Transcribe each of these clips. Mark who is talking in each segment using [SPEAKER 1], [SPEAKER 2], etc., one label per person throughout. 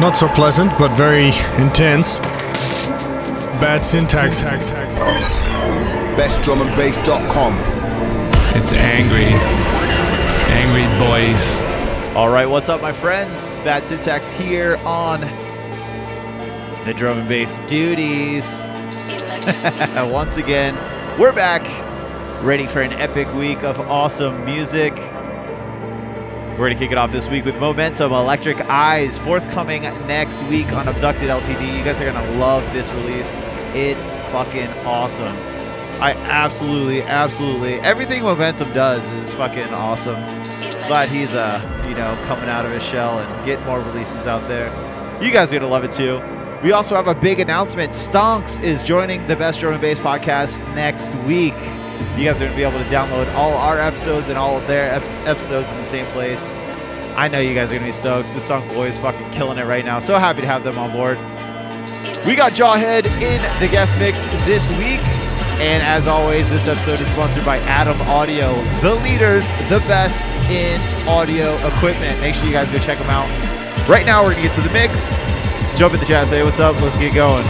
[SPEAKER 1] Not so pleasant, but very intense. Bad syntax.
[SPEAKER 2] BestDrumAndBass.com.
[SPEAKER 3] It's angry. Angry boys.
[SPEAKER 4] All right, what's up, my friends? Bad Syntax here on the drum and bass duties. Once again, we're back, ready for an epic week of awesome music. We're going to kick it off this week with Momentum Electric Eyes, forthcoming next week on Abducted LTD. You guys are going to love this release. It's fucking awesome. I absolutely, absolutely, everything Momentum does is fucking awesome. Glad he's, uh, you know, coming out of his shell and getting more releases out there. You guys are going to love it too. We also have a big announcement. Stonks is joining the Best and Bass podcast next week. You guys are going to be able to download all our episodes and all of their ep- episodes in the same place. I know you guys are going to be stoked. The Stunk Boy is fucking killing it right now. So happy to have them on board. We got Jawhead in the guest mix this week. And as always, this episode is sponsored by Adam Audio, the leaders, the best in audio equipment. Make sure you guys go check them out. Right now, we're going to get to the mix. Jump in the chat, say what's up, let's get going.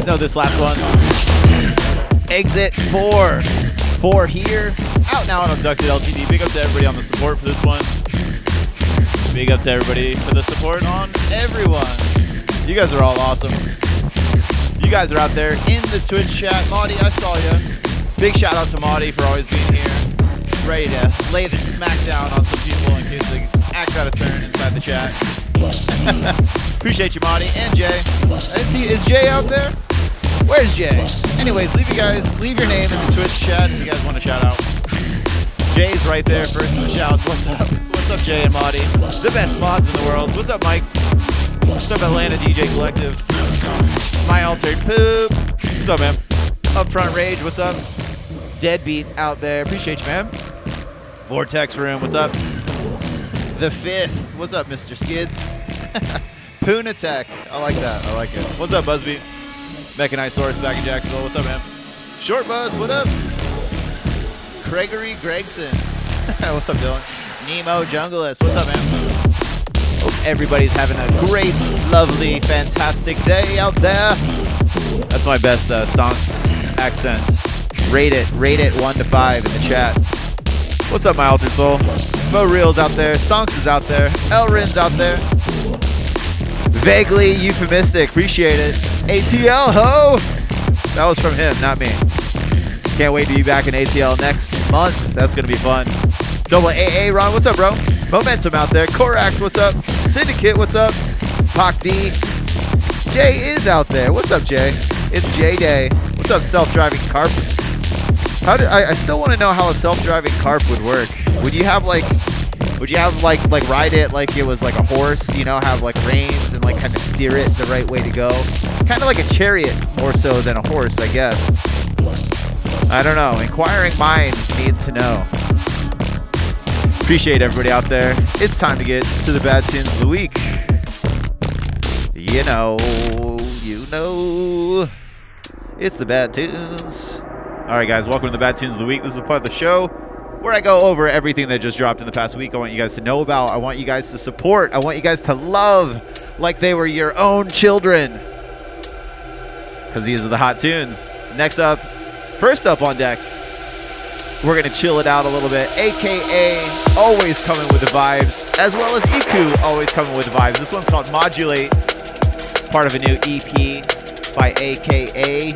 [SPEAKER 4] Guys know this last one. Exit 4. 4 here. Out now on Abducted LTD. Big up to everybody on the support for this one. Big up to everybody for the support on everyone. You guys are all awesome. You guys are out there in the Twitch chat. Maudie, I saw you. Big shout out to Maudie for always being here. Ready to lay the smackdown on some people in case they act out of turn inside the chat. Appreciate you, Maudie and Jay. Is Jay out there? Where's Jay? Anyways, leave you guys, leave your name in the Twitch chat if you guys want to shout out. Jay's right there first the shouts. What's up? What's up, Jay and Maudie? The best mods in the world. What's up, Mike? What's up, Atlanta DJ Collective? My altered poop. What's up, man? Upfront Rage, what's up? Deadbeat out there. Appreciate you, man. Vortex Room, what's up? The fifth. What's up, Mr. Skids? Poon Attack. I like that. I like it. What's up, Busby? Mechanisource back in Jacksonville. What's up, man? Short Buzz, what up? Gregory Gregson. what's up, Dylan? Nemo Junglist. What's up, man? Hope everybody's having a great, lovely, fantastic day out there. That's my best uh, Stonks accent. Rate it. Rate it 1 to 5 in the chat. What's up, my altered soul? Bo Reel's out there. Stonks is out there. Elrin's out there. Vaguely euphemistic. Appreciate it. ATL ho! That was from him, not me. Can't wait to be back in ATL next month. That's gonna be fun. Double AA Ron, what's up, bro? Momentum out there. Korax, what's up? Syndicate, what's up? Pac D. Jay is out there. What's up, Jay? It's J Day. What's up, self-driving carp? How do I, I still want to know how a self-driving carp would work. Would you have like would you have like like ride it like it was like a horse, you know, have like reins and like kind of steer it the right way to go? Kind of like a chariot more so than a horse, I guess. I don't know. Inquiring minds need to know. Appreciate everybody out there. It's time to get to the bad tunes of the week. You know, you know, it's the bad tunes. All right, guys, welcome to the bad tunes of the week. This is a part of the show where I go over everything that just dropped in the past week. I want you guys to know about. I want you guys to support. I want you guys to love like they were your own children. Because these are the hot tunes. Next up, first up on deck, we're going to chill it out a little bit. AKA always coming with the vibes, as well as Iku always coming with the vibes. This one's called Modulate, part of a new EP by AKA.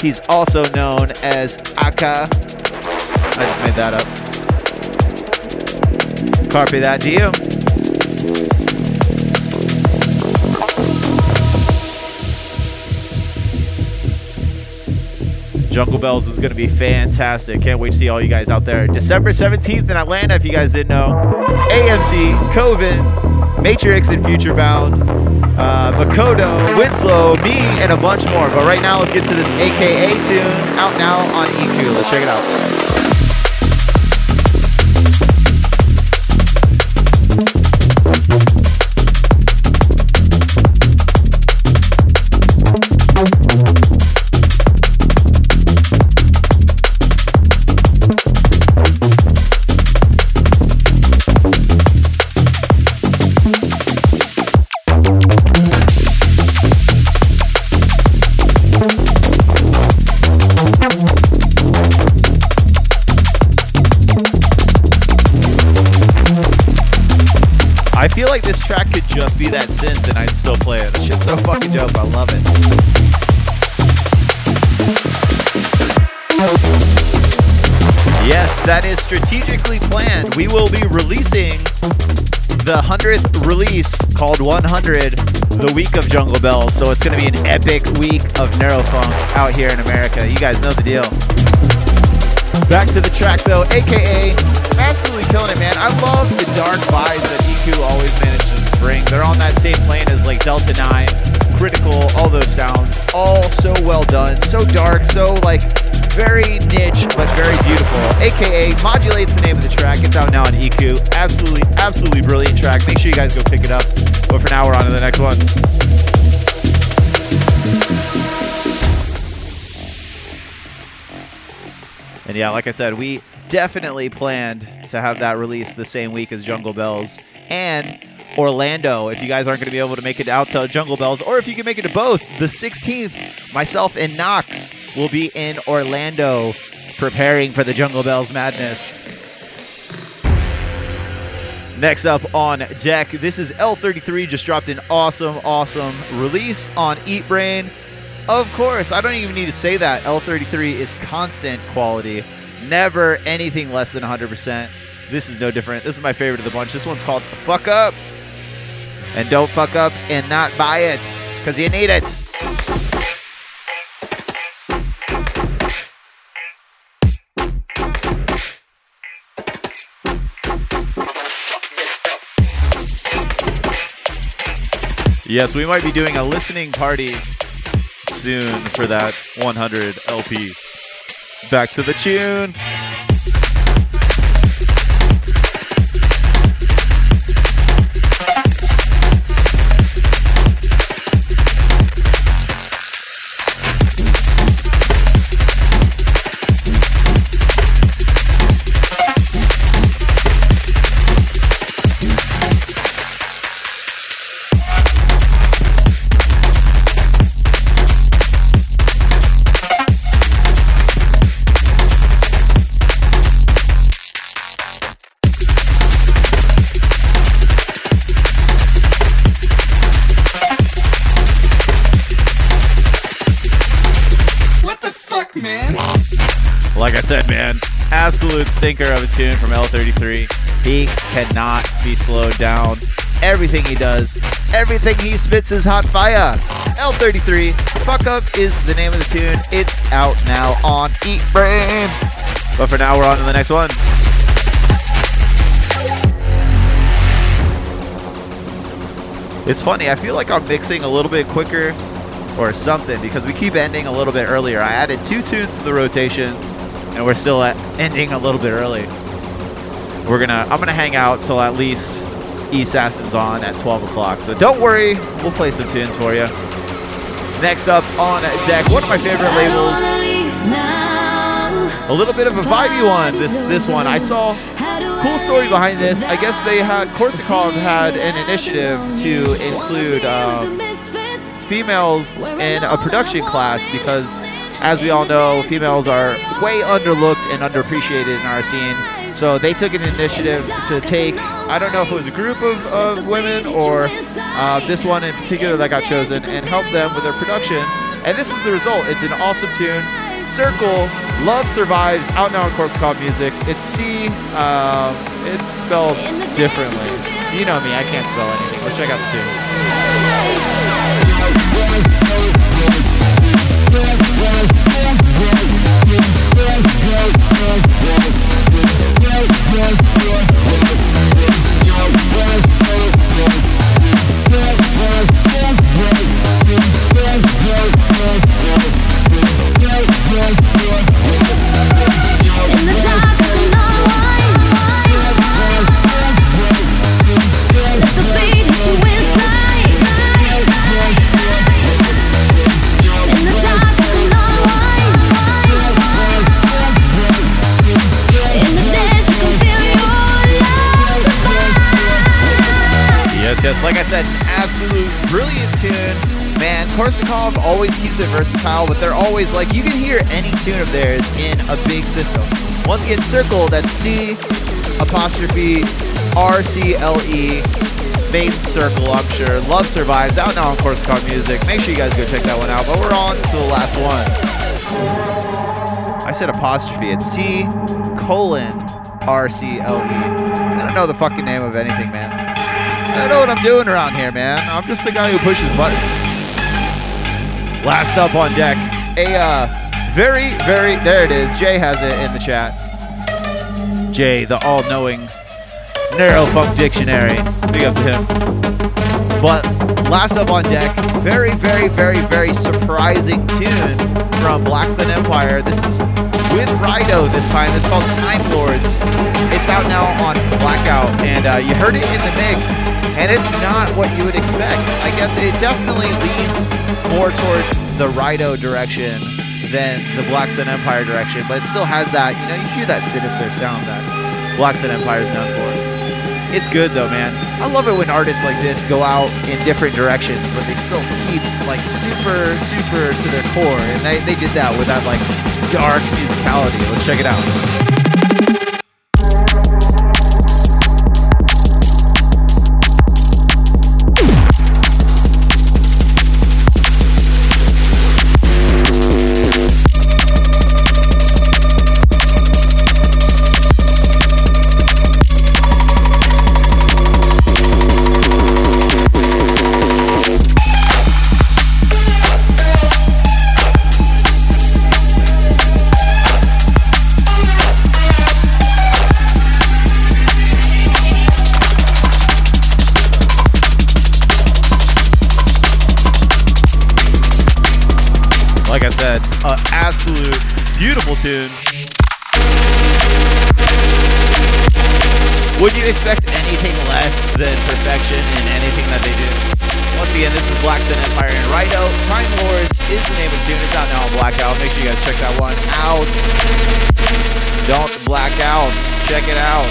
[SPEAKER 4] He's also known as Aka. I just made that up. Copy that to you. Jungle Bells is going to be fantastic. Can't wait to see all you guys out there. December 17th in Atlanta, if you guys didn't know. AMC, Coven, Matrix and Future Bound, uh, Makoto, Winslow, me, and a bunch more. But right now, let's get to this AKA tune out now on EQ. Let's check it out. I feel like this track could just be that synth and I'd still play it. Shit's so fucking dope. I love it. Yes, that is strategically planned. We will be releasing the 100th release called 100 the week of Jungle Bells. So it's going to be an epic week of Neurofunk out here in America. You guys know the deal. Back to the track though, aka absolutely killing it, man. I love the dark vibes that EQ always manages to bring. They're on that same plane as like Delta 9, Critical, all those sounds. All so well done, so dark, so like very niche, but very beautiful. AKA modulates the name of the track. It's out now on EQ. Absolutely, absolutely brilliant track. Make sure you guys go pick it up. But for now, we're on to the next one. And yeah, like I said, we definitely planned to have that release the same week as Jungle Bells. And Orlando. If you guys aren't going to be able to make it out to Jungle Bells, or if you can make it to both, the 16th, myself and Knox will be in Orlando preparing for the Jungle Bells madness. Next up on deck, this is L33, just dropped an awesome, awesome release on Eat Brain. Of course, I don't even need to say that. L33 is constant quality, never anything less than 100%. This is no different. This is my favorite of the bunch. This one's called Fuck Up. And don't fuck up and not buy it, because you need it. Yes, we might be doing a listening party soon for that 100 LP. Back to the tune. Like I said, man, absolute stinker of a tune from L33. He cannot be slowed down. Everything he does, everything he spits is hot fire. L33, Fuck Up is the name of the tune. It's out now on Eat Brain. But for now, we're on to the next one. It's funny, I feel like I'm mixing a little bit quicker or something because we keep ending a little bit earlier. I added two tunes to the rotation and we're still ending a little bit early. We're gonna I'm gonna hang out till at least E Assassin's on at 12 o'clock. So don't worry, we'll play some tunes for you. Next up on deck, one of my favorite labels. A little bit of a vibey one. This this one I saw. Cool story behind this. I guess they had Korsakov had an initiative to include um, females in a production class because, as we all know, females are way underlooked and underappreciated in our scene. So they took an initiative to take, I don't know if it was a group of, of women or uh, this one in particular that got chosen, and help them with their production. And this is the result. It's an awesome tune. Circle, Love Survives, out now on Korsakov Music. It's C, um, it's spelled differently. You know me, I can't spell anything. Let's check out the tune.
[SPEAKER 5] In
[SPEAKER 4] Like I said, an absolute brilliant tune. Man, Korsakov always keeps it versatile, but they're always like, you can hear any tune of theirs in a big system. Once again, Circle, that's C apostrophe R C L E, main circle, I'm sure. Love Survives, out now on Korsakov Music. Make sure you guys go check that one out. But we're on to the last one. I said apostrophe. It's C colon R C L E. I don't know the fucking name of anything, man. I know what I'm doing around here, man. I'm just the guy who pushes buttons. Last up on deck, a uh, very, very, there it is. Jay has it in the chat. Jay, the all knowing Neurofunk Dictionary. Big up to him. But last up on deck, very, very, very, very surprising tune from Black Sun Empire. This is Rido this time. It's called Time Lords. It's out now on Blackout, and uh, you heard it in the mix, and it's not what you would expect. I guess it definitely leans more towards the Rido direction than the Black Sun Empire direction, but it still has that, you know, you hear that sinister sound that Black Sun Empire is known for. It's good though, man. I love it when artists like this go out in different directions, but they still keep like super, super to their core. And they, they did that with that like dark musicality. Let's check it out. Tune. Would you expect anything less than perfection in anything that they do? Once again, this is Black Sun Empire and Rido. Time Lords is the name of the tune. It's out now on Blackout. Make sure you guys check that one out. Don't black out. Check it out.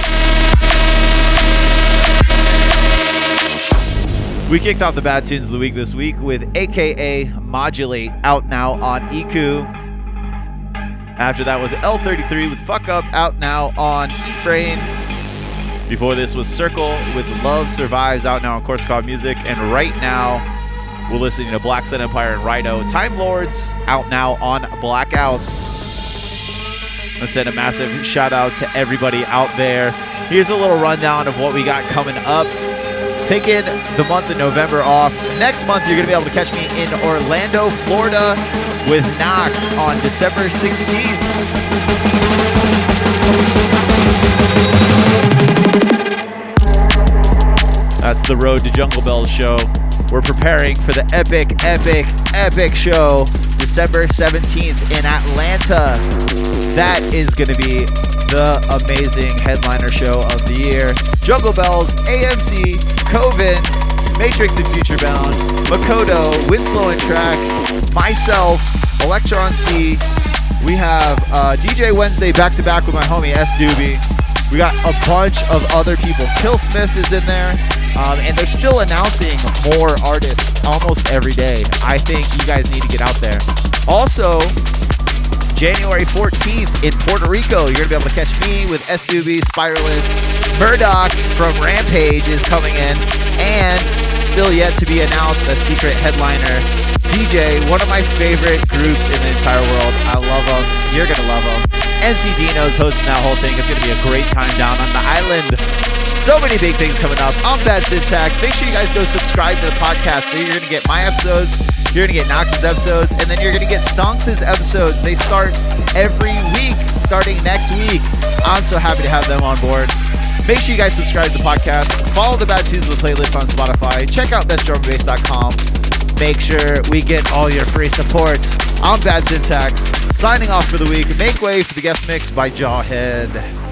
[SPEAKER 4] We kicked off the bad tunes of the week this week with AKA Modulate out now on Iku. After that was L33 with Fuck Up out now on Eat Brain. Before this was Circle with Love Survives out now on Korsakov Music. And right now, we're listening to Black Sun Empire and Rido. Time Lords out now on Blackout. Let's send a massive shout out to everybody out there. Here's a little rundown of what we got coming up. Taking the month of November off. Next month, you're going to be able to catch me in Orlando, Florida with Knox on December 16th. That's the Road to Jungle Bells show. We're preparing for the epic, epic, epic show December 17th in Atlanta. That is going to be the amazing headliner show of the year. Jungle Bells, AMC, Coven, Matrix and Future Bound, Makoto, Winslow and Track, myself, Electron C. We have uh, DJ Wednesday back to back with my homie S Doobie. We got a bunch of other people. Kill Smith is in there. Um, and they're still announcing more artists almost every day. I think you guys need to get out there. Also, January 14th in Puerto Rico, you're going to be able to catch me with S Doobie, Spiralist, Murdoch from Rampage is coming in, and still yet to be announced a secret headliner. DJ, one of my favorite groups in the entire world. I love them. You're going to love them. NC Dino's hosting that whole thing. It's going to be a great time down on the island. So many big things coming up. I'm Bad Syntax. Make sure you guys go subscribe to the podcast. So you're going to get my episodes, you're going to get Knox's episodes, and then you're going to get Stonks' episodes. They start every week, starting next week. I'm so happy to have them on board. Make sure you guys subscribe to the podcast. Follow the Bad Tunes with playlist on Spotify. Check out bestdrumbase.com. Make sure we get all your free support. I'm Bad Syntax. Signing off for the week. Make way for the guest mix by Jawhead.